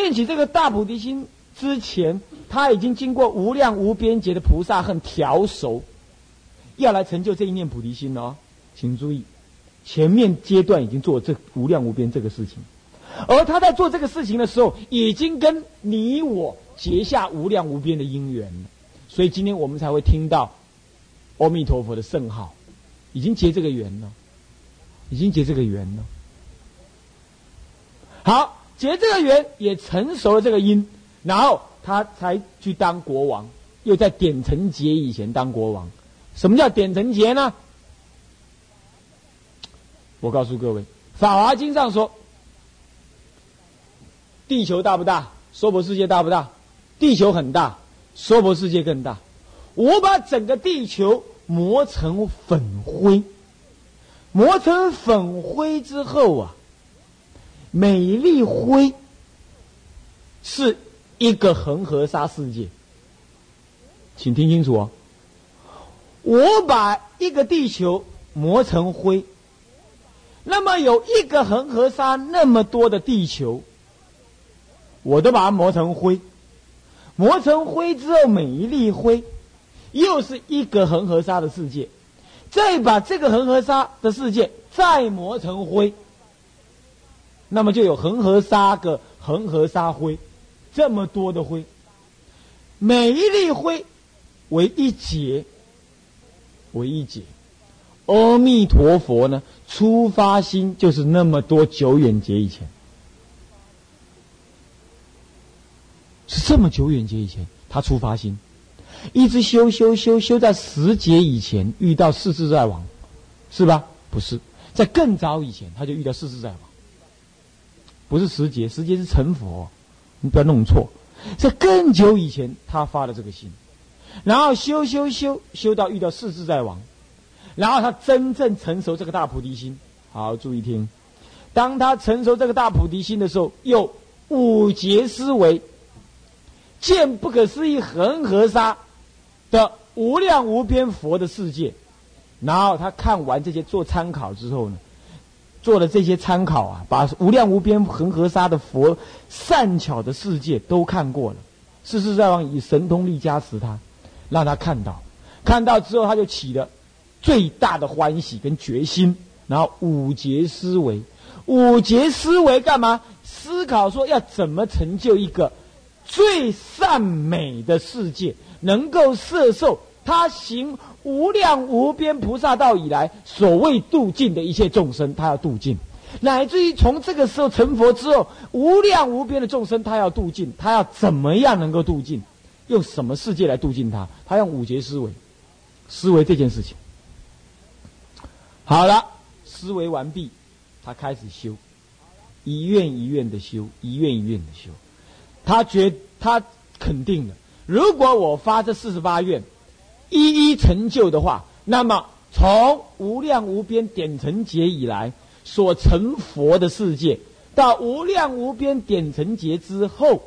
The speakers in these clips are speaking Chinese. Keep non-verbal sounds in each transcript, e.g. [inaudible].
现起这个大菩提心之前，他已经经过无量无边劫的菩萨恨调熟，要来成就这一念菩提心哦。请注意，前面阶段已经做这无量无边这个事情，而他在做这个事情的时候，已经跟你我结下无量无边的因缘了。所以今天我们才会听到阿弥陀佛的圣号，已经结这个缘了，已经结这个缘了。好。结这个缘也成熟了这个因，然后他才去当国王，又在点成劫以前当国王。什么叫点成劫呢？我告诉各位，《法华经》上说，地球大不大？娑婆世界大不大？地球很大，娑婆世界更大。我把整个地球磨成粉灰，磨成粉灰之后啊。每一粒灰是一个恒河沙世界，请听清楚哦。我把一个地球磨成灰，那么有一个恒河沙那么多的地球，我都把它磨成灰。磨成灰之后，每一粒灰又是一个恒河沙的世界，再把这个恒河沙的世界再磨成灰。那么就有恒河沙个恒河沙灰，这么多的灰，每一粒灰为一劫，为一劫。阿弥陀佛呢，出发心就是那么多久远劫以前，是这么久远劫以前，他出发心，一直修修修修，在十劫以前遇到四自在王，是吧？不是，在更早以前他就遇到四自在王。不是十劫，十劫是成佛，你不要弄错。在更久以前，他发了这个心，然后修修修修到遇到四自在王，然后他真正成熟这个大菩提心。好，注意听，当他成熟这个大菩提心的时候，又五劫思维，见不可思议恒河沙的无量无边佛的世界，然后他看完这些做参考之后呢？做了这些参考啊，把无量无边恒河沙的佛善巧的世界都看过了。世世在往以神通力加持他，让他看到，看到之后他就起了最大的欢喜跟决心，然后五劫思维，五劫思维干嘛？思考说要怎么成就一个最善美的世界，能够摄受他行。无量无边菩萨道以来，所谓度尽的一切众生，他要度尽；乃至于从这个时候成佛之后，无量无边的众生，他要度尽。他要怎么样能够度尽？用什么世界来度尽他？他用五劫思维，思维这件事情。好了，思维完毕，他开始修，一愿一愿的修，一愿一愿的修。他觉他肯定了，如果我发这四十八愿。一一成就的话，那么从无量无边点成劫以来所成佛的世界，到无量无边点成劫之后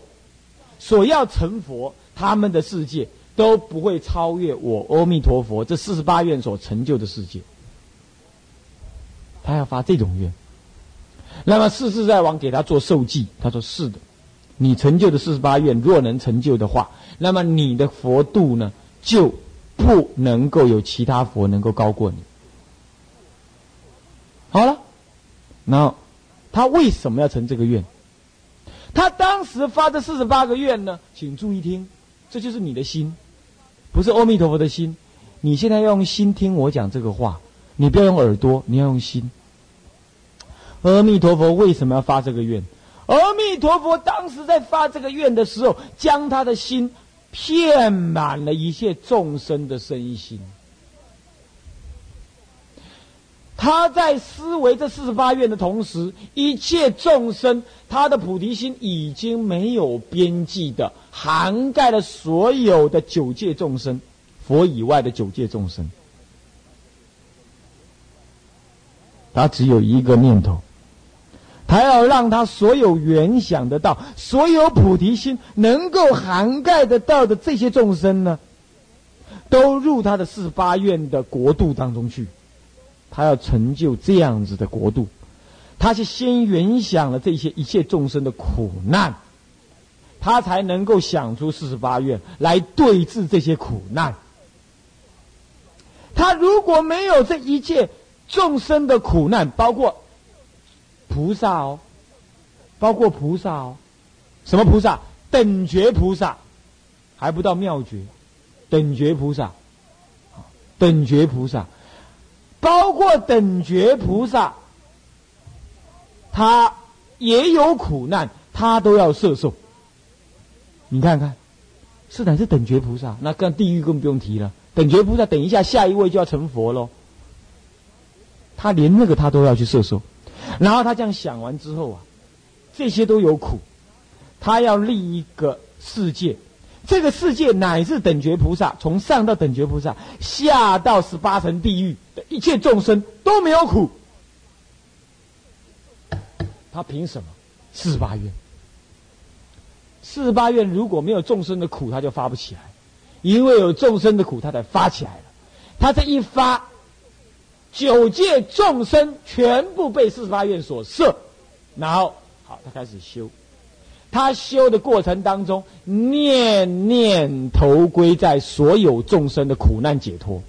所要成佛，他们的世界都不会超越我阿弥陀佛这四十八愿所成就的世界。他要发这种愿，那么世自在王给他做受记，他说是的，你成就的四十八愿若能成就的话，那么你的佛度呢就。不能够有其他佛能够高过你。好了，那他为什么要成这个愿？他当时发的四十八个愿呢？请注意听，这就是你的心，不是阿弥陀佛的心。你现在要用心听我讲这个话，你不要用耳朵，你要用心。阿弥陀佛为什么要发这个愿？阿弥陀佛当时在发这个愿的时候，将他的心。骗满了一切众生的身心，他在思维这四十八愿的同时，一切众生他的菩提心已经没有边际的涵盖了所有的九界众生，佛以外的九界众生，他只有一个念头。他要让他所有原想得到、所有菩提心能够涵盖得到的这些众生呢，都入他的四十八愿的国度当中去。他要成就这样子的国度，他是先原想了这些一切众生的苦难，他才能够想出四十八愿来对治这些苦难。他如果没有这一切众生的苦难，包括菩萨哦，包括菩萨哦，什么菩萨？等觉菩萨，还不到妙觉，等觉菩萨，等觉菩萨，包括等觉菩萨，他也有苦难，他都要摄受。你看看，是乃是等觉菩萨，那更地狱更不用提了。等觉菩萨，等一下下一位就要成佛喽。他连那个他都要去摄受，然后他这样想完之后啊，这些都有苦，他要立一个世界，这个世界乃至等觉菩萨，从上到等觉菩萨，下到十八层地狱的一切众生都没有苦，他凭什么？四十八愿，四十八愿如果没有众生的苦，他就发不起来。因为有众生的苦，他才发起来了。他这一发，九界众生全部被四十八愿所摄，然后好，他开始修。他修的过程当中，念念投归在所有众生的苦难解脱。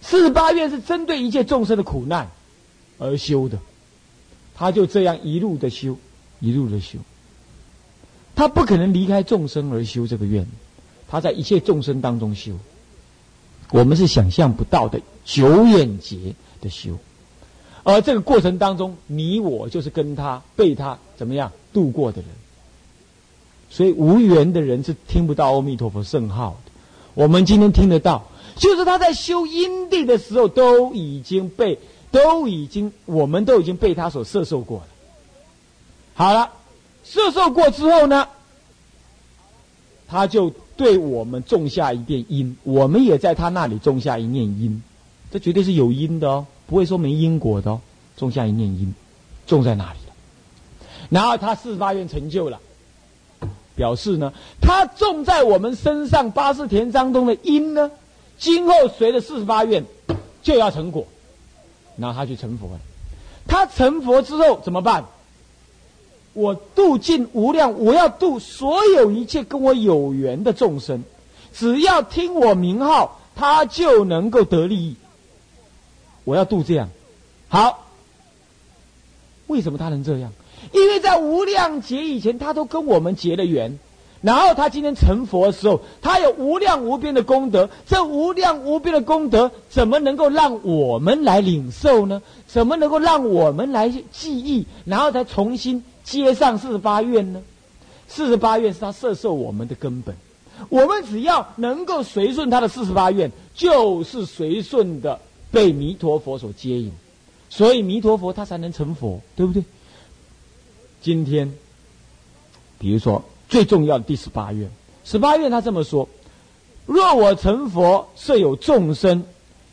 四十八愿是针对一切众生的苦难而修的，他就这样一路的修，一路的修。他不可能离开众生而修这个愿。他在一切众生当中修，我们是想象不到的久远劫的修，而这个过程当中，你我就是跟他被他怎么样度过的人，所以无缘的人是听不到阿弥陀佛圣号的。我们今天听得到，就是他在修因地的时候，都已经被都已经我们都已经被他所摄受过了。好了，摄受过之后呢，他就。对我们种下一片因，我们也在他那里种下一念因，这绝对是有因的哦，不会说没因果的哦。种下一念因，种在哪里了？然后他四十八愿成就了，表示呢，他种在我们身上八世田当中的因呢，今后随着四十八愿就要成果，然后他去成佛了。他成佛之后怎么办？我度尽无量，我要度所有一切跟我有缘的众生，只要听我名号，他就能够得利益。我要度这样，好。为什么他能这样？因为在无量劫以前，他都跟我们结了缘，然后他今天成佛的时候，他有无量无边的功德。这无量无边的功德，怎么能够让我们来领受呢？怎么能够让我们来记忆，然后再重新？接上四十八愿呢？四十八愿是他摄受我们的根本。我们只要能够随顺他的四十八愿，就是随顺的被弥陀佛所接引，所以弥陀佛他才能成佛，对不对？今天，比如说最重要的第十八愿，十八愿他这么说：若我成佛，设有众生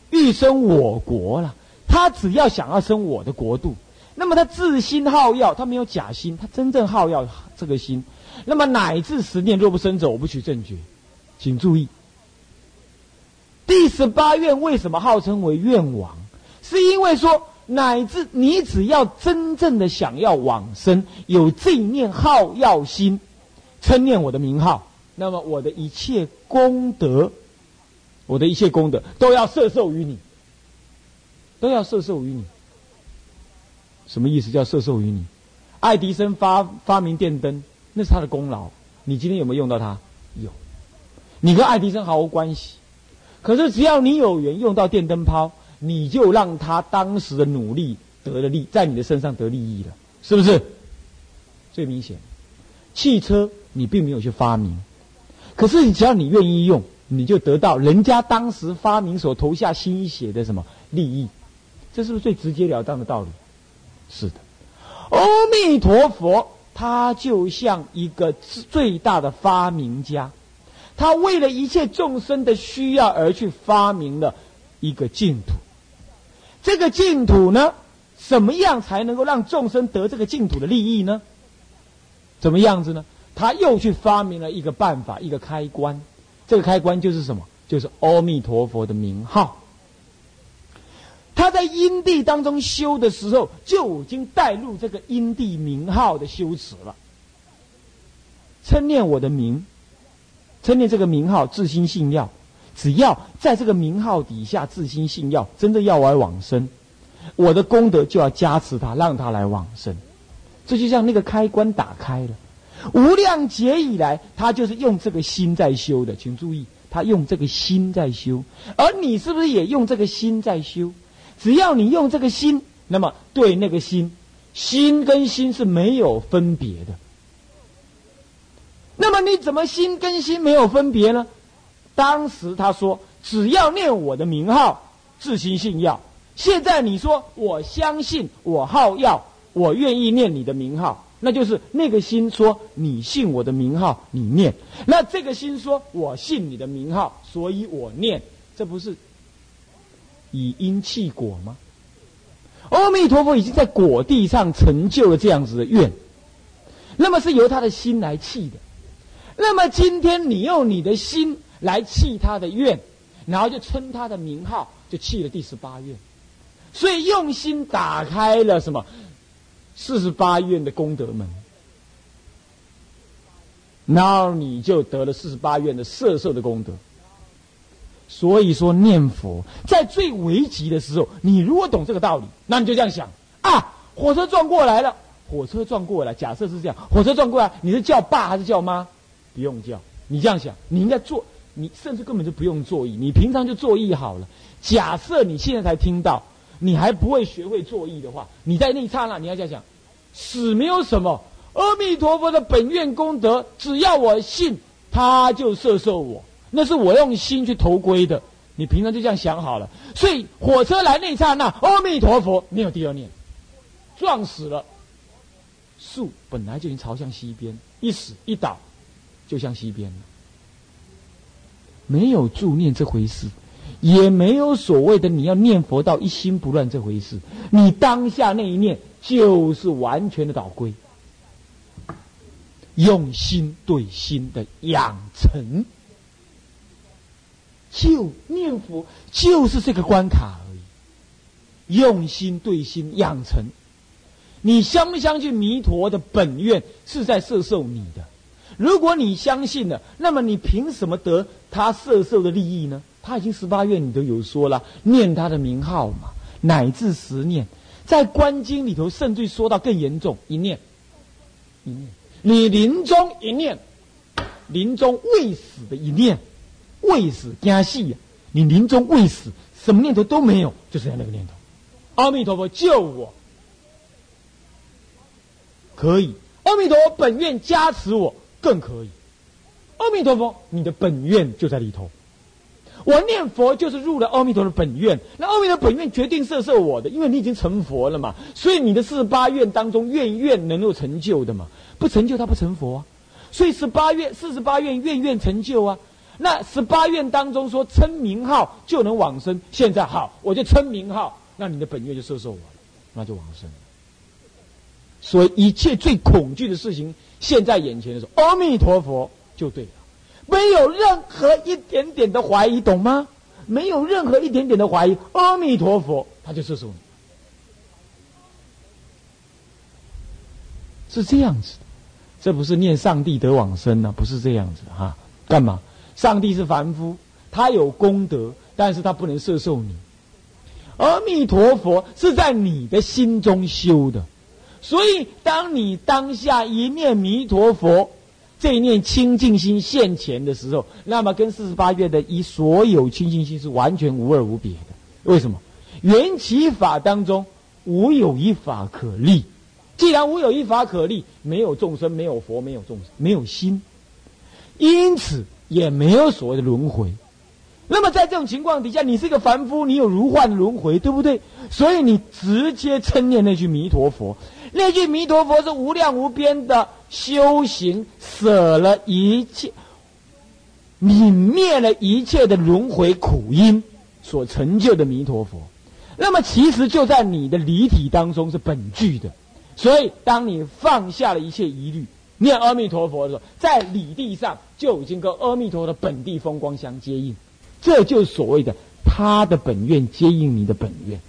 欲生我国了，他只要想要生我的国度。那么他自心好药，他没有假心，他真正好药这个心。那么乃至十念若不生者，我不取正觉。请注意，第十八愿为什么号称为愿王？是因为说乃至你只要真正的想要往生，有这念好药心，称念我的名号，那么我的一切功德，我的一切功德都要摄受于你，都要摄受于你。什么意思？叫摄受于你。爱迪生发发明电灯，那是他的功劳。你今天有没有用到它？有。你跟爱迪生毫无关系。可是只要你有缘用到电灯泡，你就让他当时的努力得了利，在你的身上得利益了，是不是？最明显，汽车你并没有去发明，可是只要你愿意用，你就得到人家当时发明所投下心血的什么利益。这是不是最直截了当的道理？是的，阿弥陀佛，他就像一个最大的发明家，他为了一切众生的需要而去发明了一个净土。这个净土呢，怎么样才能够让众生得这个净土的利益呢？怎么样子呢？他又去发明了一个办法，一个开关。这个开关就是什么？就是阿弥陀佛的名号。他在因地当中修的时候，就已经带入这个因地名号的修持了。称念我的名，称念这个名号，自心信要。只要在这个名号底下自心信要，真的要来往生，我的功德就要加持他，让他来往生。这就像那个开关打开了，无量劫以来，他就是用这个心在修的。请注意，他用这个心在修，而你是不是也用这个心在修？只要你用这个心，那么对那个心，心跟心是没有分别的。那么你怎么心跟心没有分别呢？当时他说：“只要念我的名号，自心信要。”现在你说：“我相信，我好要，我愿意念你的名号。”那就是那个心说：“你信我的名号，你念。”那这个心说：“我信你的名号，所以我念。”这不是以因弃果吗？阿弥陀佛已经在果地上成就了这样子的愿，那么是由他的心来弃的。那么今天你用你的心来弃他的愿，然后就称他的名号，就弃了第十八愿。所以用心打开了什么四十八愿的功德门，然后你就得了四十八愿的色受的功德。所以说念佛在最危急的时候，你如果懂这个道理，那你就这样想啊：火车撞过来了，火车撞过来，假设是这样，火车撞过来，你是叫爸还是叫妈？不用叫，你这样想，你应该做，你甚至根本就不用作意，你平常就作意好了。假设你现在才听到，你还不会学会作意的话，你在那一刹那你要这样想：死没有什么，阿弥陀佛的本愿功德，只要我信，他就摄受我，那是我用心去投归的。你平常就这样想好了。所以火车来那一刹那，阿弥陀佛没有第二念，撞死了。树本来就已经朝向西边，一死一倒。就向西边了，没有助念这回事，也没有所谓的你要念佛到一心不乱这回事。你当下那一念就是完全的倒归，用心对心的养成，就念佛就是这个关卡而已。用心对心养成，你相不相信弥陀的本愿是在摄受你的？如果你相信了，那么你凭什么得他摄受的利益呢？他已经十八愿，你都有说了，念他的名号嘛，乃至十念，在观经里头，甚至说到更严重，一念，一念，你临终一念，临终未死的一念，未死加戏呀，你临终未死，什么念头都没有，就是那个念头，阿弥陀佛救我，可以，阿弥陀佛本愿加持我。更可以，阿弥陀佛，你的本愿就在里头。我念佛就是入了阿弥陀的本愿，那阿弥陀本愿决定摄受我的，因为你已经成佛了嘛。所以你的四十八愿当中，愿愿能够成就的嘛，不成就他不成佛啊。所以十八愿、四十八愿愿愿成就啊。那十八愿当中说称名号就能往生，现在好，我就称名号，那你的本愿就摄受我了，那就往生。所以一切最恐惧的事情。现在眼前的时候，阿弥陀佛就对了，没有任何一点点的怀疑，懂吗？没有任何一点点的怀疑，阿弥陀佛他就摄受你，是这样子。这不是念上帝得往生呢，不是这样子的哈。干嘛？上帝是凡夫，他有功德，但是他不能摄受你。阿弥陀佛是在你的心中修的。所以，当你当下一念弥陀佛，这一念清净心现前的时候，那么跟四十八愿的一所有清净心是完全无二无别的。为什么？缘起法当中无有一法可立。既然无有一法可立，没有众生，没有佛，没有众生，没有心，因此也没有所谓的轮回。那么在这种情况底下，你是一个凡夫，你有如幻的轮回，对不对？所以你直接称念那句弥陀佛。那句弥陀佛是无量无边的修行，舍了一切，泯灭了一切的轮回苦因所成就的弥陀佛。那么其实就在你的离体当中是本具的。所以当你放下了一切疑虑，念阿弥陀佛的时候，在理地上就已经跟阿弥陀佛的本地风光相接应。这就是所谓的他的本愿接应你的本愿。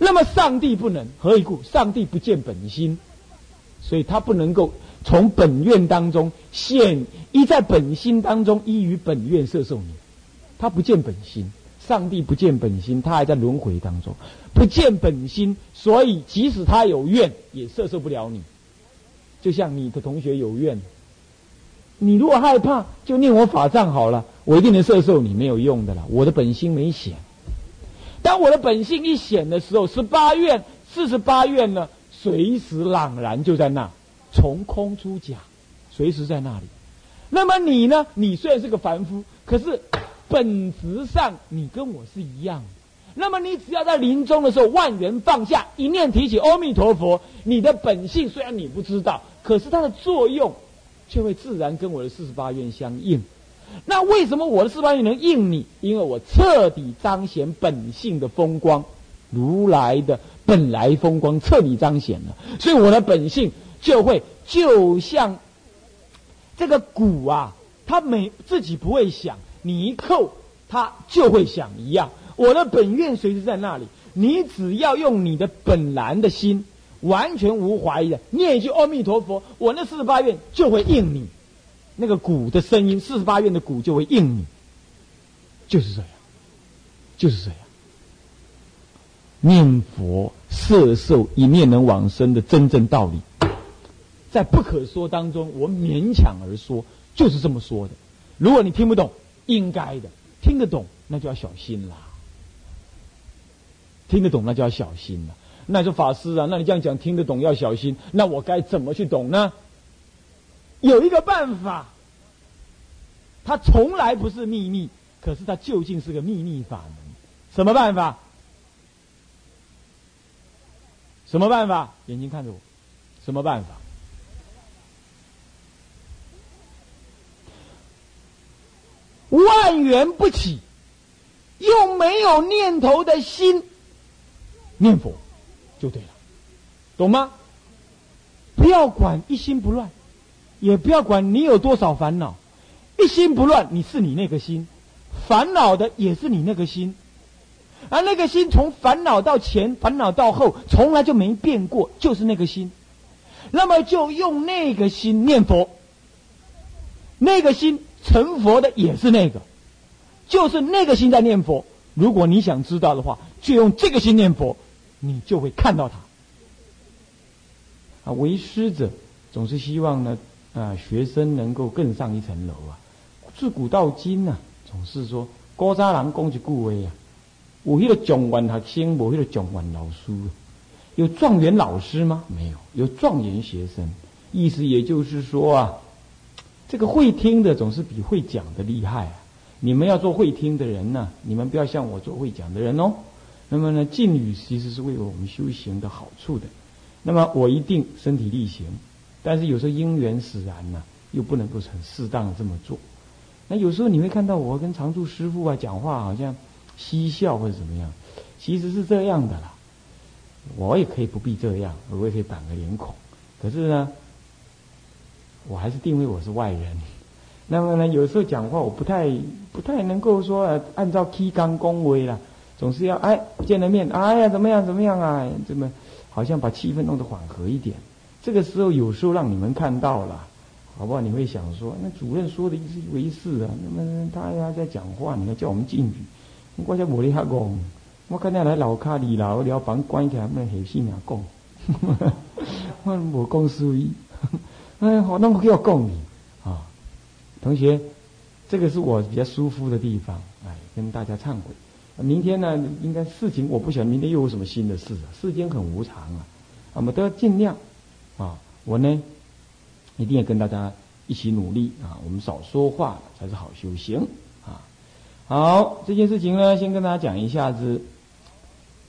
那么上帝不能何以故？上帝不见本心，所以他不能够从本愿当中现依在本心当中依于本愿摄受你，他不见本心，上帝不见本心，他还在轮回当中，不见本心，所以即使他有愿，也摄受不了你。就像你的同学有愿，你如果害怕，就念我法藏好了，我一定能摄受你，没有用的了。我的本心没显，当我的本性一显的时候，十八愿、四十八愿呢，随时朗然就在那。从空出假，随时在那里。那么你呢？你虽然是个凡夫，可是本质上你跟我是一样。那么你只要在临终的时候万缘放下，一念提起阿弥陀佛，你的本性虽然你不知道，可是它的作用却会自然跟我的四十八愿相应。那为什么我的四十八愿能应你？因为我彻底彰显本性的风光，如来的本来风光彻底彰显了，所以我的本性。就会就像这个鼓啊，它每自己不会响，你一扣它就会响一样。我的本愿随时在那里，你只要用你的本然的心，完全无怀疑的念一句阿弥陀佛，我那四十八愿就会应你。那个鼓的声音，四十八愿的鼓就会应你，就是这样，就是这样。念佛摄受一念能往生的真正道理。在不可说当中，我勉强而说，就是这么说的。如果你听不懂，应该的；听得懂，那就要小心了。听得懂，那就要小心了。那说法师啊，那你这样讲，听得懂要小心，那我该怎么去懂呢？有一个办法，它从来不是秘密，可是它究竟是个秘密法门。什么办法？什么办法？眼睛看着我，什么办法？万缘不起，又没有念头的心念佛，就对了，懂吗？不要管一心不乱，也不要管你有多少烦恼，一心不乱，你是你那个心，烦恼的也是你那个心，而那个心从烦恼到前，烦恼到后，从来就没变过，就是那个心。那么就用那个心念佛，那个心。成佛的也是那个，就是那个心在念佛。如果你想知道的话，就用这个心念佛，你就会看到他。啊，为师者总是希望呢，啊，学生能够更上一层楼啊。自古到今呢，总是说高渣郎公之故威啊，有一个状元学生，有一个状元老师，有状元老师吗？没有，有状元学生。意思也就是说啊。这个会听的总是比会讲的厉害啊！你们要做会听的人呢，你们不要像我做会讲的人哦。那么呢，禁语其实是为我们修行的好处的。那么我一定身体力行，但是有时候因缘使然呢，又不能够很适当的这么做。那有时候你会看到我跟常住师傅啊讲话，好像嬉笑或者怎么样，其实是这样的啦。我也可以不必这样，我也可以板个脸孔。可是呢。我还是定位我是外人，那么呢，有时候讲话我不太不太能够说按照 K 刚恭维了，总是要哎见了面，哎呀怎么样怎么样啊，怎么好像把气氛弄得缓和一点。这个时候有时候让你们看到了，好不好？你会想说，那主任说的意思为是啊，那么他呀在讲话，你要叫我们进去，我叫摩利哈讲，我看见来老卡里老聊房关起来，那很信啊讲，我无讲私意。哎，好，那我给我供你啊，同学，这个是我比较舒服的地方，哎，跟大家忏悔。明天呢，应该事情我不晓得明天又有什么新的事啊，世间很无常啊，我们都要尽量啊，我呢一定要跟大家一起努力啊，我们少说话才是好修行啊。好，这件事情呢，先跟大家讲一下子。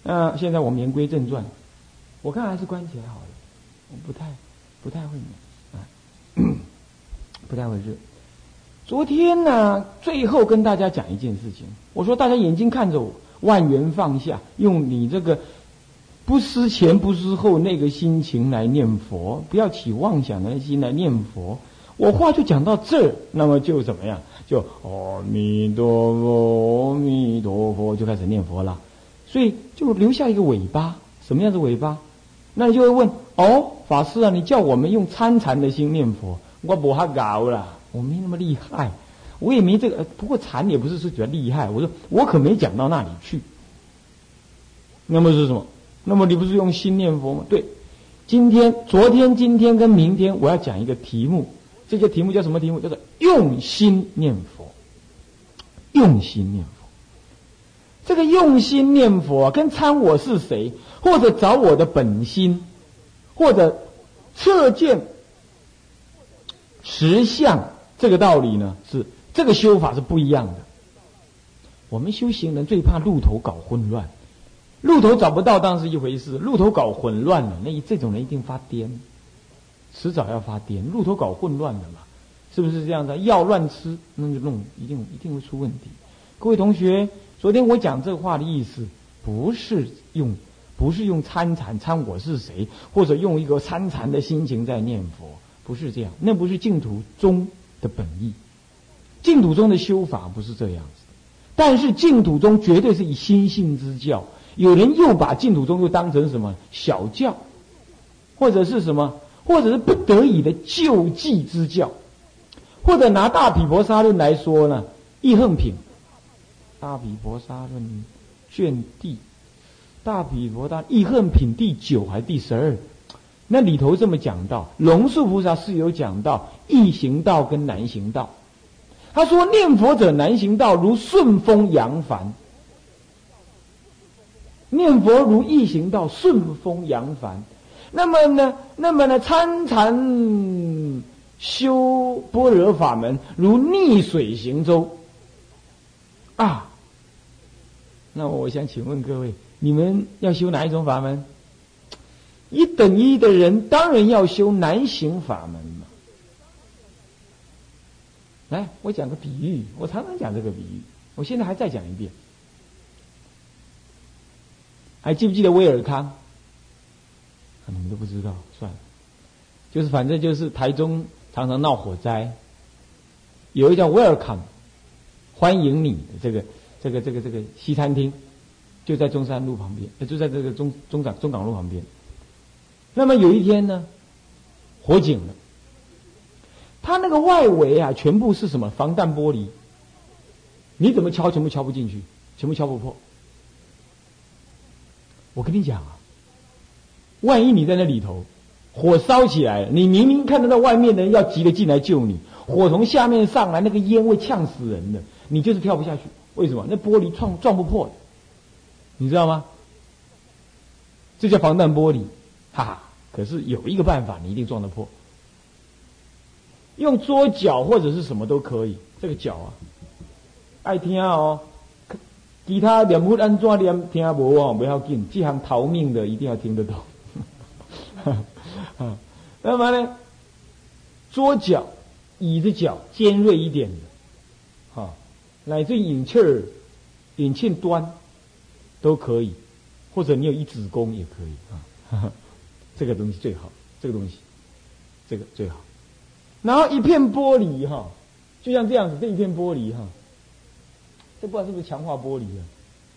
那现在我们言归正传，我看还是关起来好了，我不太不太会。啊 [coughs] 不太会热。昨天呢，最后跟大家讲一件事情。我说，大家眼睛看着我，万缘放下，用你这个不思前不思后那个心情来念佛，不要起妄想的心来念佛。我话就讲到这儿，那么就怎么样？就阿弥陀佛，阿弥陀佛，就开始念佛了。所以就留下一个尾巴，什么样的尾巴？那你就会问：哦，法师啊，你叫我们用参禅的心念佛，我不哈搞啦，我没那么厉害，我也没这个。不过禅也不是说觉得厉害，我说我可没讲到那里去。那么是什么？那么你不是用心念佛吗？对，今天、昨天、今天跟明天，我要讲一个题目，这个题目叫什么题目？叫做用心念佛。用心念佛，这个用心念佛跟参我是谁，或者找我的本心。或者测见实相，这个道理呢，是这个修法是不一样的。我们修行人最怕路头搞混乱，路头找不到当是一回事，路头搞混乱了，那这种人一定发癫，迟早要发癫。路头搞混乱了嘛，是不是这样的？药乱吃，那就弄一定一定会出问题。各位同学，昨天我讲这话的意思，不是用。不是用参禅参我是谁，或者用一个参禅的心情在念佛，不是这样，那不是净土宗的本意。净土宗的修法不是这样子，但是净土宗绝对是以心性之教。有人又把净土宗又当成什么小教，或者是什么，或者是不得已的救济之教，或者拿大毗婆沙论来说呢，义恨品，大毗婆沙论卷地。大毗婆大义恨品第九还是第十二？那里头这么讲到，龙树菩萨是有讲到易行道跟难行道。他说念佛者难行道如顺风扬帆，念佛如易行道顺风扬帆。那么呢，那么呢参禅修般若法门如逆水行舟啊。那我想请问各位。你们要修哪一种法门？一等一的人当然要修难行法门嘛。来，我讲个比喻，我常常讲这个比喻，我现在还再讲一遍。还记不记得威尔康？你们都不知道，算了。就是反正就是台中常常闹火灾，有一个叫威尔康，欢迎你的这个这个这个这个西餐厅。就在中山路旁边，就在这个中中港中港路旁边。那么有一天呢，火警了，它那个外围啊，全部是什么防弹玻璃？你怎么敲，全部敲不进去，全部敲不破。我跟你讲啊，万一你在那里头，火烧起来了，你明明看得到外面的人要急着进来救你，火从下面上来，那个烟会呛死人的，你就是跳不下去。为什么？那玻璃撞撞不破。你知道吗？这叫防弹玻璃，哈哈。可是有一个办法，你一定撞得破。用桌脚或者是什么都可以。这个脚啊，爱听哦。其他念不安怎念听无哦，不要紧。这行逃命的一定要听得懂。[laughs] 那么呢，桌脚、椅子脚尖锐一点的，哈，乃至引气儿、引气端。都可以，或者你有一指功也可以啊，这个东西最好，这个东西，这个最好。然后一片玻璃哈，就像这样子，这一片玻璃哈，这不知道是不是强化玻璃啊？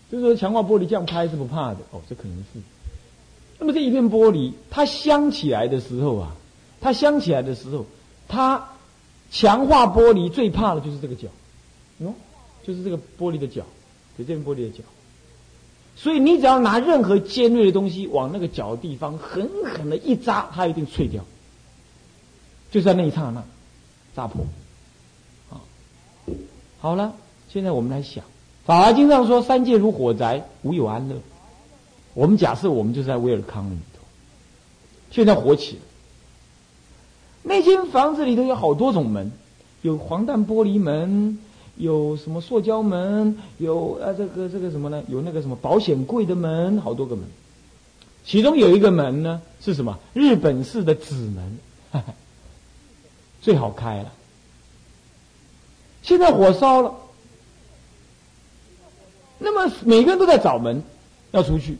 就是说强化玻璃这样拍是不怕的哦，这可能是。那么这一片玻璃，它镶起来的时候啊，它镶起来的时候，它强化玻璃最怕的就是这个角，喏，就是这个玻璃的角，就这片玻璃的角。所以你只要拿任何尖锐的东西往那个角地方狠狠的一扎，它一定碎掉。就在那一刹那，扎破。啊，好了，现在我们来想，《法华经》上说“三界如火宅，无有安乐”。我们假设我们就在威尔康里头，现在火起了，那间房子里头有好多种门，有黄弹玻璃门。有什么塑胶门？有啊，这个这个什么呢？有那个什么保险柜的门，好多个门。其中有一个门呢，是什么？日本式的纸门，[laughs] 最好开了。现在火烧了，那么每个人都在找门要出去。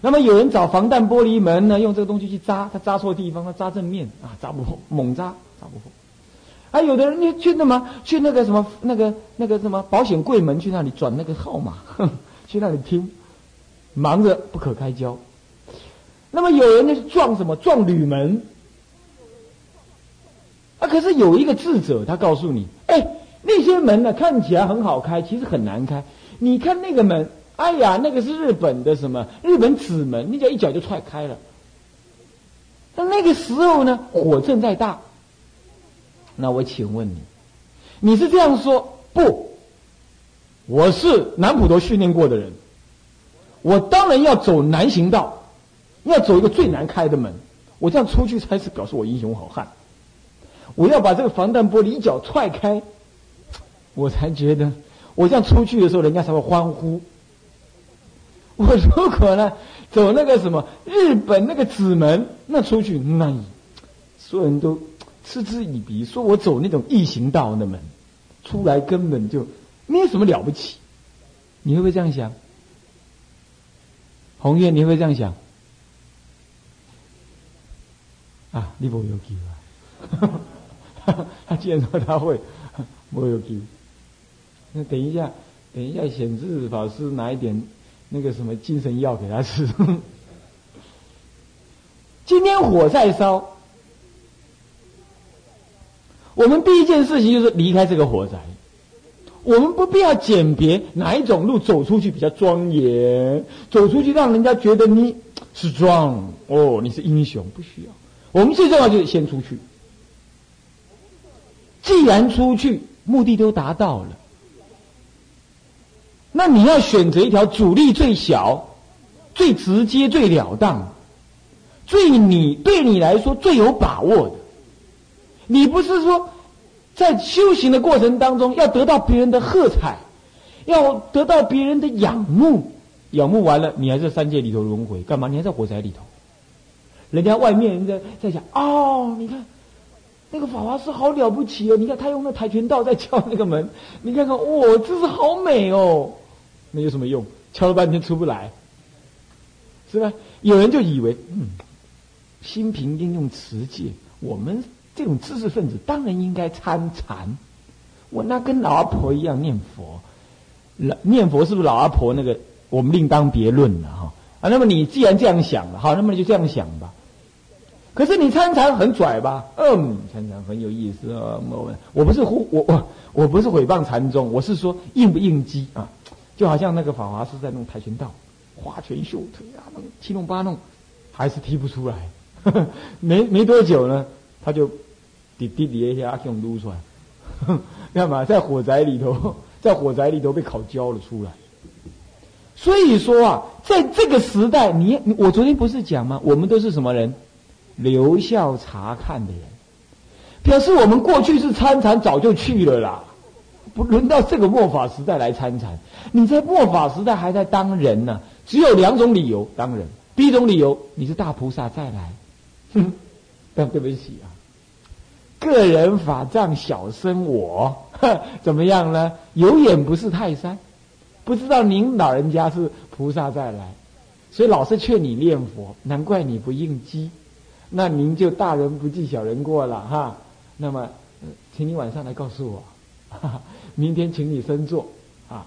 那么有人找防弹玻璃门呢，用这个东西去扎，他扎错地方，他扎正面啊，扎不破，猛扎扎不破。还有的人，就去那么去那个什么那个那个什么保险柜门去那里转那个号码，[laughs] 去那里听，忙着不可开交。那么有人呢撞什么撞铝门？啊，可是有一个智者，他告诉你，哎，那些门呢看起来很好开，其实很难开。你看那个门，哎呀，那个是日本的什么日本纸门，你脚一脚就踹开了。那那个时候呢，火正在大。那我请问你，你是这样说不？我是南普陀训练过的人，我当然要走南行道，要走一个最难开的门。我这样出去才是表示我英雄好汉。我要把这个防弹玻璃一脚踹开，我才觉得我这样出去的时候，人家才会欢呼。我如果呢走那个什么日本那个纸门，那出去那所有人都嗤之以鼻，说我走那种异行道的门，出来根本就。没有什么了不起，你会不会这样想？红月，你会不会这样想？啊，你不有救啊！他既然说他会，我有救。那等一下，等一下，显智法师拿一点那个什么精神药给他吃。今天火在烧，我们第一件事情就是离开这个火灾。我们不必要鉴别哪一种路走出去比较庄严，走出去让人家觉得你是壮哦，你是英雄，不需要。我们最重要就是先出去。既然出去，目的都达到了，那你要选择一条阻力最小、最直接、最了当、最你对你来说最有把握的。你不是说。在修行的过程当中，要得到别人的喝彩，要得到别人的仰慕，仰慕完了，你还在三界里头轮回，干嘛？你还在火灾里头。人家外面人家在讲哦，你看那个法华师好了不起哦，你看他用那跆拳道在敲那个门，你看看，哇，这是好美哦。那有什么用？敲了半天出不来，是吧？有人就以为，嗯，心平应用持戒，我们。这种知识分子当然应该参禅，我那跟老阿婆一样念佛，老念佛是不是老阿婆那个？我们另当别论了哈啊。那么你既然这样想了，好，那么你就这样想吧。可是你参禅很拽吧？嗯，参禅很有意思啊。我我不是呼我我我不是诽谤禅宗，我是说应不应激啊？就好像那个法华师在弄跆拳道，花拳绣腿啊，七弄八弄，还是踢不出来。[laughs] 没没多久呢。他就滴滴滴一下阿用撸出来，[laughs] 干嘛？在火灾里头，[laughs] 在火灾里头被烤焦了出来。所以说啊，在这个时代，你我昨天不是讲吗？我们都是什么人？留校察看的人，表示我们过去是参禅，早就去了啦，不轮到这个末法时代来参禅。你在末法时代还在当人呢，只有两种理由当人。第一种理由，你是大菩萨再来，哼，[laughs] 但对不起啊。个人法藏小生我，[laughs] 怎么样呢？有眼不识泰山，不知道您老人家是菩萨再来，所以老是劝你念佛，难怪你不应机。那您就大人不计小人过了哈。那么，请你晚上来告诉我，[laughs] 明天请你升座啊。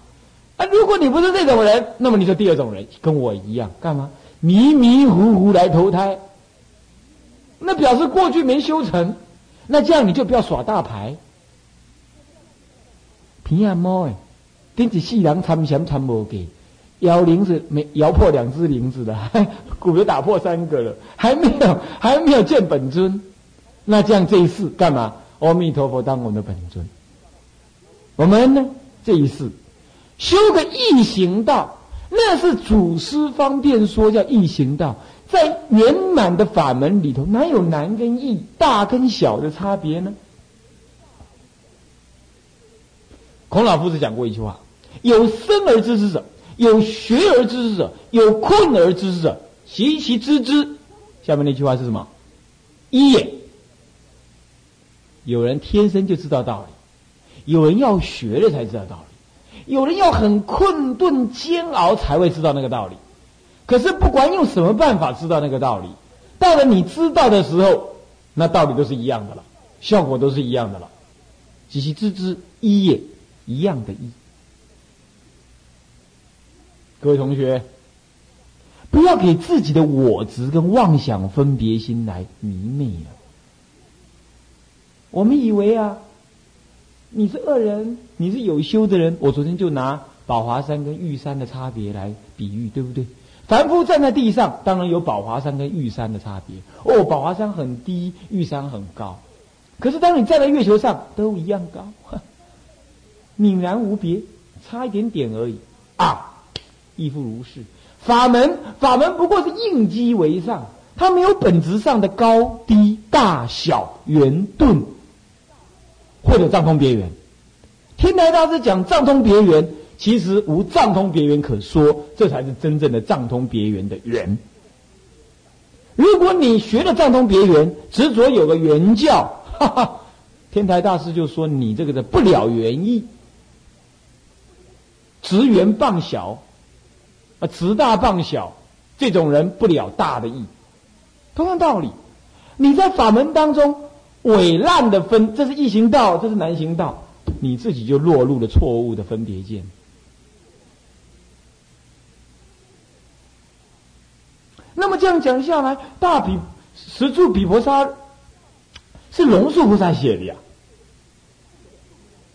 啊，如果你不是这种人，那么你说第二种人跟我一样，干嘛迷迷糊糊来投胎？那表示过去没修成。那这样你就不要耍大牌，皮亚猫哎，顶起细狼参禅参不给，摇铃子没摇破两只铃子的，[laughs] 鼓又打破三个了，还没有还没有见本尊，那这样这一世干嘛？阿弥陀佛当我们的本尊，我们呢这一世修个异行道，那是祖师方便说叫异行道。在圆满的法门里头，哪有难跟易、大跟小的差别呢？孔老夫子讲过一句话：“有生而知之者，有学而知之者，有困而知之者，习其知之。”下面那句话是什么？一也。有人天生就知道道理，有人要学了才知道道理，有人要很困顿煎熬才会知道那个道理。可是不管用什么办法知道那个道理，到了你知道的时候，那道理都是一样的了，效果都是一样的了。只是知之一也，一样的“一”。各位同学，不要给自己的我执跟妄想分别心来迷昧了。我们以为啊，你是恶人，你是有修的人。我昨天就拿宝华山跟玉山的差别来比喻，对不对？凡夫站在地上，当然有宝华山跟玉山的差别。哦，宝华山很低，玉山很高。可是当你站在月球上，都一样高，[laughs] 泯然无别，差一点点而已啊！亦复如是。法门，法门不过是应机为上，它没有本质上的高低、大小、圆钝，或者藏通别圆。天台大师讲藏通别圆。其实无藏通别圆可说，这才是真正的藏通别圆的圆。如果你学了藏通别圆，执着有个圆教，哈哈，天台大师就说你这个的不了圆意，执圆谤小，啊，执大谤小，这种人不了大的意。同样道理，你在法门当中伪烂的分，这是易行道，这是难行道，你自己就落入了错误的分别见。那么这样讲下来，大比十住比婆沙是龙树菩萨写的呀。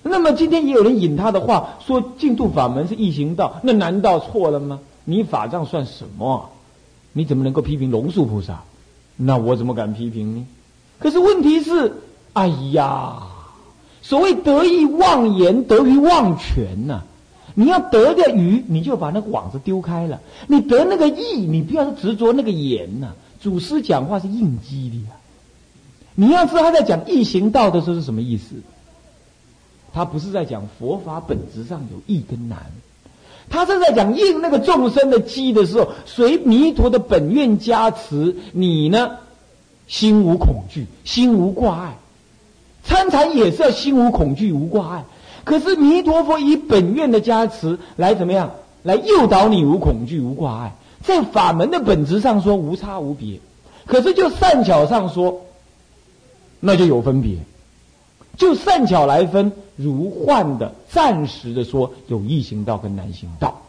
那么今天也有人引他的话说净土法门是易行道，那难道错了吗？你法藏算什么？你怎么能够批评龙树菩萨？那我怎么敢批评呢？可是问题是，哎呀，所谓得意忘言，得于忘权呐。你要得的鱼，你就把那个网子丢开了；你得那个意，你不要执着那个言呐。祖师讲话是应激的呀。你要知道他在讲易行道的时候是什么意思？他不是在讲佛法本质上有易跟难，他是在讲应那个众生的机的时候，随弥陀的本愿加持，你呢心无恐惧，心无挂碍。参禅也是要心无恐惧，无挂碍。可是弥陀佛以本愿的加持来怎么样？来诱导你无恐惧无挂碍，在法门的本质上说无差无别，可是就善巧上说，那就有分别。就善巧来分，如幻的暂时的说有易行道跟难行道，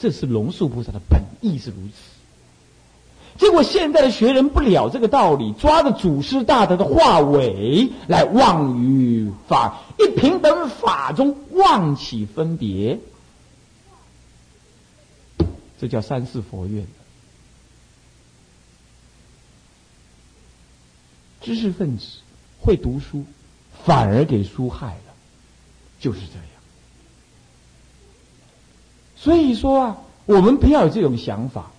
这是龙树菩萨的本意是如此。结果现在的学人不了这个道理，抓着祖师大德的话尾来妄于法，一平等法中妄起分别，这叫三世佛愿。知识分子会读书，反而给书害了，就是这样。所以说啊，我们不要有这种想法。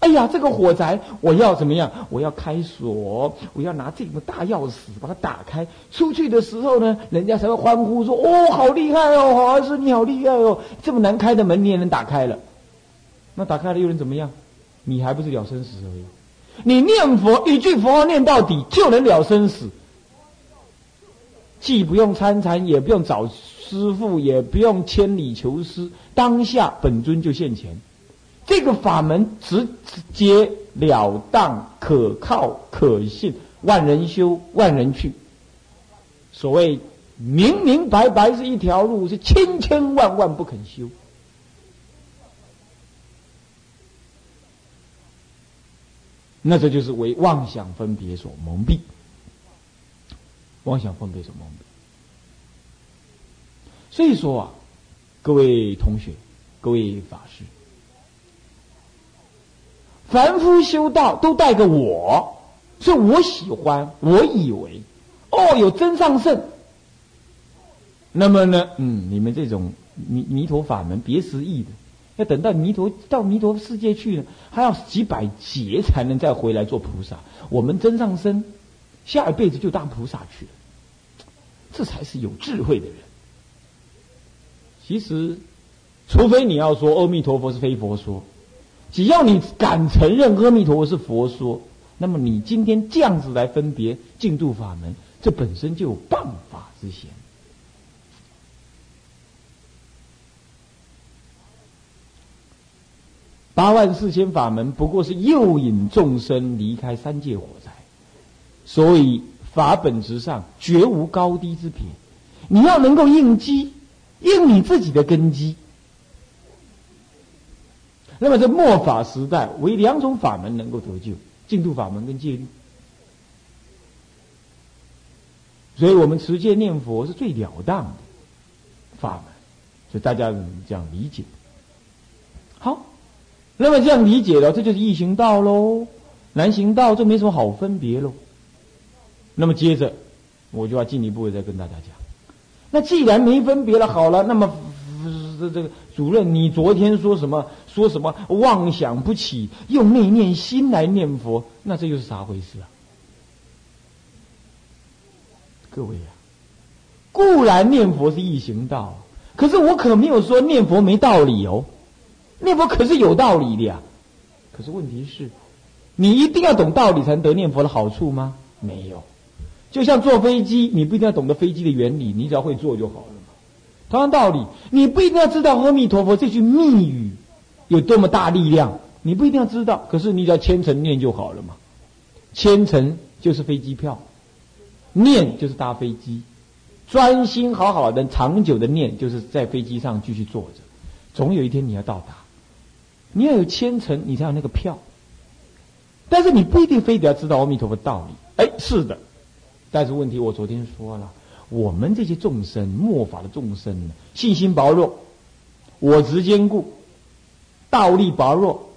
哎呀，这个火灾我要怎么样？我要开锁，我要拿这个大钥匙把它打开。出去的时候呢，人家才会欢呼说：“哦，好厉害哦，好儿子，你好厉害哦！这么难开的门你也能打开了。”那打开了又能怎么样？你还不是了生死而已？你念佛一句佛号念到底就能了生死，既不用参禅，也不用找师傅，也不用千里求师，当下本尊就现前。这个法门直接了当、可靠、可信，万人修，万人去。所谓明明白白是一条路，是千千万万不肯修。那这就是为妄想分别所蒙蔽，妄想分别所蒙蔽。所以说啊，各位同学，各位法师。凡夫修道都带个我，所以我喜欢，我以为，哦，有真上圣。那么呢，嗯，你们这种弥弥陀法门别失意的，要等到弥陀到弥陀世界去呢，还要几百劫才能再回来做菩萨。我们真上身，下一辈子就当菩萨去了，这才是有智慧的人。其实，除非你要说阿弥陀佛是非佛说。只要你敢承认阿弥陀佛是佛说，那么你今天这样子来分别净土法门，这本身就有谤法之嫌。八万四千法门不过是诱引众生离开三界火灾，所以法本质上绝无高低之别。你要能够应机，应你自己的根基。那么在末法时代，为两种法门能够得救：净土法门跟戒律。所以我们持戒念佛是最了当的法门，所以大家这样理解。好，那么这样理解了，这就是易行道喽，难行道这没什么好分别喽。那么接着，我就要进一步的再跟大家讲。那既然没分别了，好了，那么这这个主任，你昨天说什么？说什么妄想不起，用内念心来念佛，那这又是啥回事啊？各位啊，固然念佛是易行道，可是我可没有说念佛没道理哦。念佛可是有道理的呀。可是问题是，你一定要懂道理才能得念佛的好处吗？没有。就像坐飞机，你不一定要懂得飞机的原理，你只要会坐就好了。同样道理，你不一定要知道阿弥陀佛这句密语有多么大力量，你不一定要知道，可是你只要虔诚念就好了嘛。虔诚就是飞机票，念就是搭飞机，专心好好的长久的念，就是在飞机上继续坐着，总有一天你要到达。你要有虔诚，你才有那个票。但是你不一定非得要知道阿弥陀佛道理。哎，是的。但是问题，我昨天说了，我们这些众生，末法的众生呢，信心薄弱，我执坚固，道力薄弱，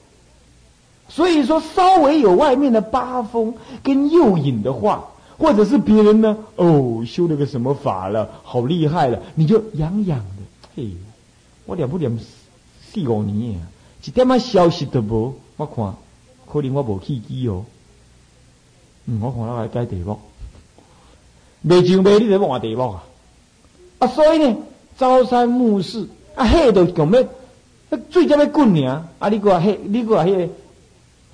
所以说稍微有外面的八风跟诱引的话，或者是别人呢，哦，修了个什么法了，好厉害了，你就痒痒的，嘿，我念不念四五年啊，一点仔消息都无，我看可能我无契机哦，嗯，我看我来改题目。未上未，你就换地方啊！啊，所以呢，朝三暮四，啊，迄就讲咩？最才要滚呢！啊，你个迄，你个迄，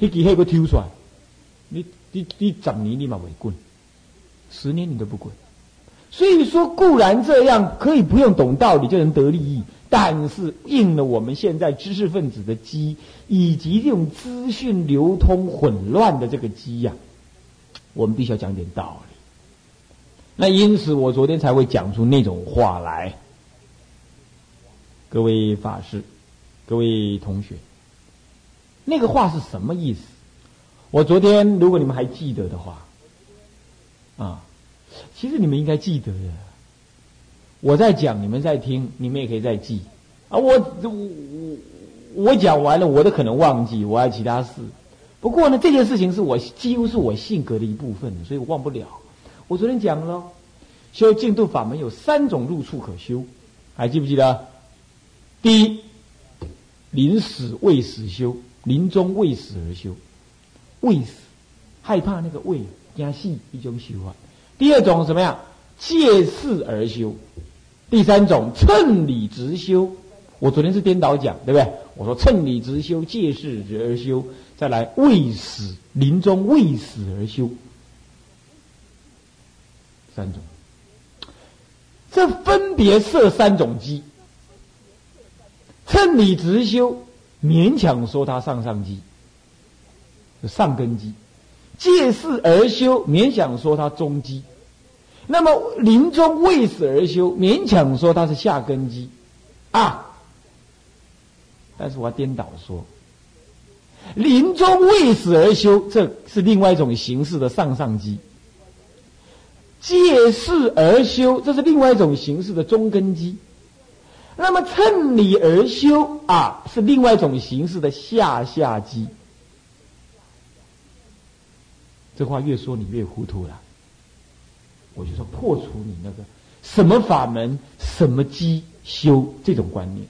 迄支迄个抽出来，你你你十年你嘛未滚，十年你都不滚。所以说，固然这样可以不用懂道理就能得利益，但是应了我们现在知识分子的机，以及这种资讯流通混乱的这个机呀，我们必须要讲点道理。那因此，我昨天才会讲出那种话来。各位法师，各位同学，那个话是什么意思？我昨天，如果你们还记得的话，啊，其实你们应该记得的。我在讲，你们在听，你们也可以再记。啊，我我我讲完了，我都可能忘记，我还有其他事。不过呢，这件事情是我几乎是我性格的一部分，所以我忘不了。我昨天讲了，修净土法门有三种入处可修，还记不记得？第一，临死未死修，临终未死而修，未死害怕那个未加细一种修法。第二种怎么样？借势而修。第三种趁理直修。我昨天是颠倒讲，对不对？我说趁理直修，借势而修，再来未死临终未死而修。三种，这分别设三种机。趁理直修，勉强说他上上机，上根基；借势而修，勉强说他中基；那么临终为死而修，勉强说他是下根基。啊！但是我要颠倒说，临终为死而修，这是另外一种形式的上上机。借势而修，这是另外一种形式的中根基；那么趁理而修啊，是另外一种形式的下下机。这话越说你越糊涂了，我就说破除你那个什么法门、什么机修这种观念，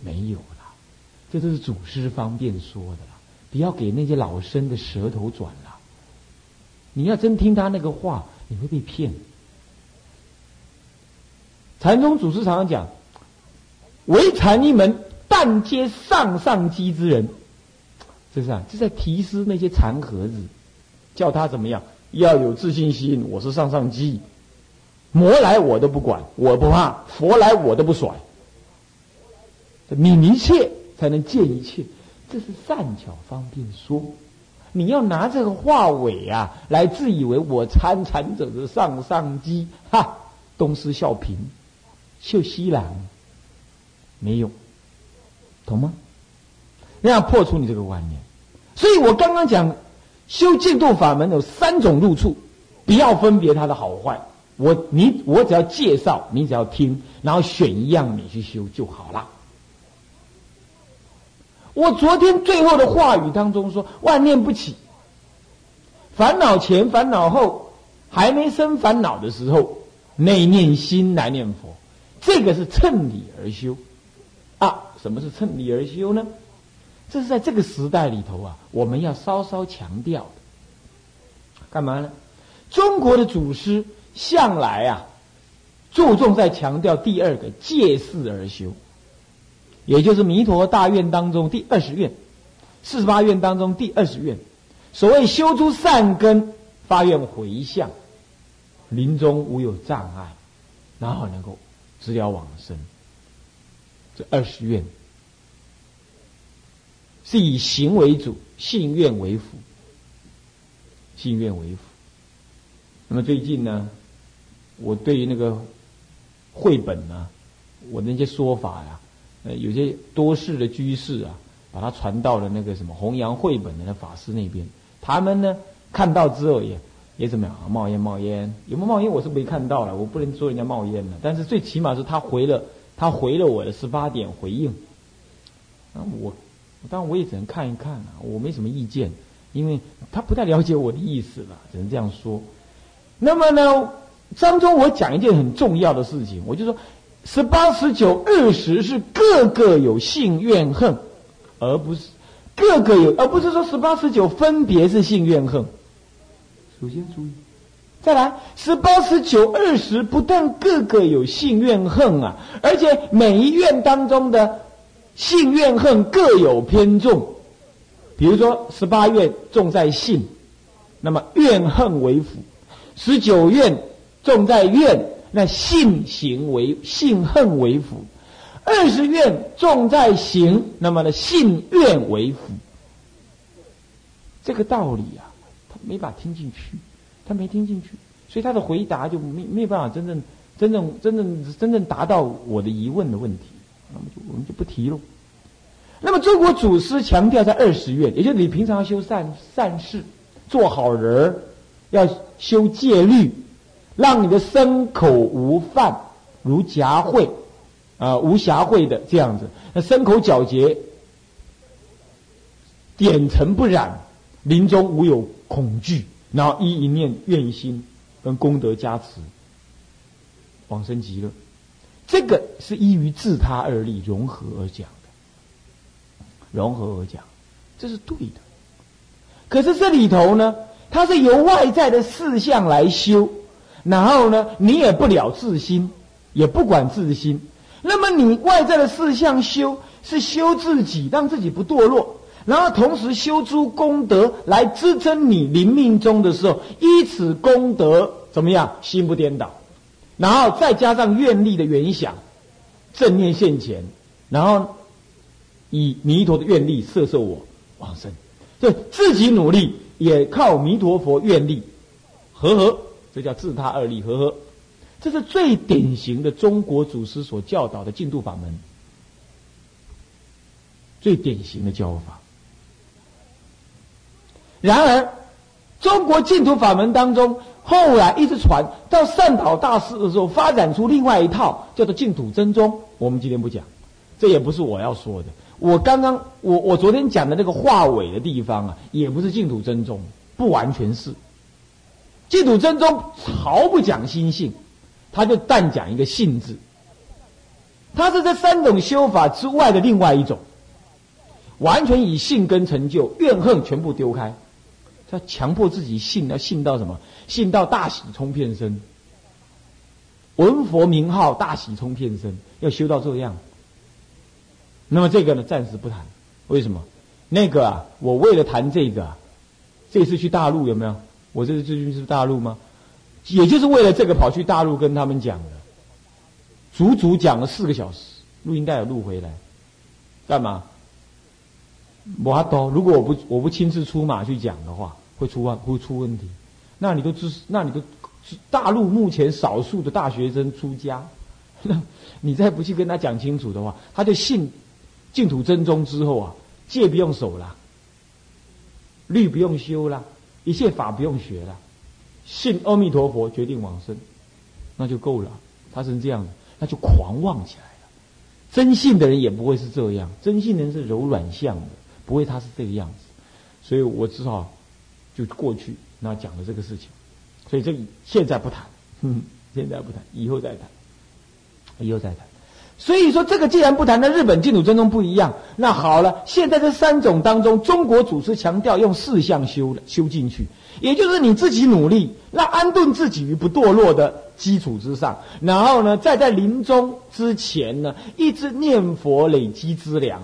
没有了，这都是祖师方便说的了，不要给那些老生的舌头转了。你要真听他那个话。你会被骗。禅宗祖师常常讲：“唯禅一门，但接上上机之人。”是不是啊？这在提示那些禅盒子，叫他怎么样？要有自信心。我是上上机，魔来我都不管，我不怕；佛来我都不甩。泯一切才能见一切，这是善巧方便说。你要拿这个话尾啊，来自以为我参禅者的上上机，哈，东施效颦，秀西兰，没用，懂吗？那样破除你这个观念。所以我刚刚讲修净土法门有三种路处，不要分别它的好坏。我你我只要介绍，你只要听，然后选一样你去修就好了。我昨天最后的话语当中说：万念不起，烦恼前烦恼后，还没生烦恼的时候，内念心来念佛，这个是趁理而修啊。什么是趁理而修呢？这是在这个时代里头啊，我们要稍稍强调的。干嘛呢？中国的祖师向来啊，注重在强调第二个借势而修，也就是弥陀大愿当中第二十愿，四十八愿当中第二十愿，所谓修诸善根，发愿回向，临终无有障碍，然后能够直了往生。这二十愿。是以行为主，信愿为辅。信愿为辅。那么最近呢，我对于那个绘本呢，我那些说法呀，呃，有些多事的居士啊，把它传到了那个什么弘扬绘本的那法师那边。他们呢看到之后也也怎么样啊？冒烟冒烟，有没有冒烟？我是没看到了，我不能说人家冒烟了。但是最起码是他回了，他回了我的十八点回应。那我。当然，我也只能看一看啊，我没什么意见，因为他不太了解我的意思了，只能这样说。那么呢，当中我讲一件很重要的事情，我就说，十八、十九、二十是个个有性怨恨，而不是个个有，而不是说十八、十九分别是性怨恨。首先注意，再来，十八、十九、二十不但个个有性怨恨啊，而且每一愿当中的。性怨恨各有偏重，比如说十八愿重在性，那么怨恨为辅；十九愿重在怨，那性行为性恨为辅；二十愿重在行，那么呢性愿为辅。这个道理啊，他没法听进去，他没听进去，所以他的回答就没没有办法真正真正真正真正达到我的疑问的问题。那么就我们就不提了。那么中国祖师强调在二十愿，也就是你平常修善善事，做好人儿，要修戒律，让你的身口无犯，如夹秽，啊无瑕秽的这样子，那身口皎洁，点尘不染，临终无有恐惧，然后依一念愿心跟功德加持，往生极乐。这个是依于自他二力融合而讲的，融合而讲，这是对的。可是这里头呢，它是由外在的事项来修，然后呢，你也不了自心，也不管自心。那么你外在的事项修，是修自己，让自己不堕落，然后同时修出功德来支撑你临命终的时候，依此功德怎么样，心不颠倒。然后再加上愿力的原想，正念现前，然后以弥陀的愿力摄受我往生，就自己努力也靠弥陀佛愿力，和合，这叫自他二力和合，这是最典型的中国祖师所教导的净土法门，最典型的教法。然而，中国净土法门当中。后来一直传到善导大师的时候，发展出另外一套叫做净土真宗。我们今天不讲，这也不是我要说的。我刚刚我我昨天讲的那个化尾的地方啊，也不是净土真宗，不完全是。净土真宗毫不讲心性，他就但讲一个性字。他是这三种修法之外的另外一种，完全以性根成就，怨恨全部丢开。他强迫自己信，要信到什么？信到大喜冲片身，闻佛名号大喜冲片身，要修到这样。那么这个呢，暂时不谈。为什么？那个啊，我为了谈这个，这次去大陆有没有？我这次最近是大陆吗？也就是为了这个跑去大陆跟他们讲的，足足讲了四个小时，录音带有录回来，干嘛？我多，如果我不我不亲自出马去讲的话。会出问会出问题，那你都知，那你都大陆目前少数的大学生出家，[laughs] 你再不去跟他讲清楚的话，他就信净土真宗之后啊，戒不用守了，律不用修了，一切法不用学了，信阿弥陀佛，决定往生，那就够了。他是这样的，那就狂妄起来了。真信的人也不会是这样，真信的人是柔软相的，不会他是这个样子。所以我只好就过去那讲了这个事情。所以这现在不谈，嗯，[laughs] 现在不谈，以后再谈，以后再谈。所以说，这个既然不谈，那日本净土真宗不一样。那好了，现在这三种当中，中国祖师强调用四项修的修进去，也就是你自己努力，那安顿自己于不堕落的基础之上，然后呢，再在临终之前呢，一直念佛累积资粮，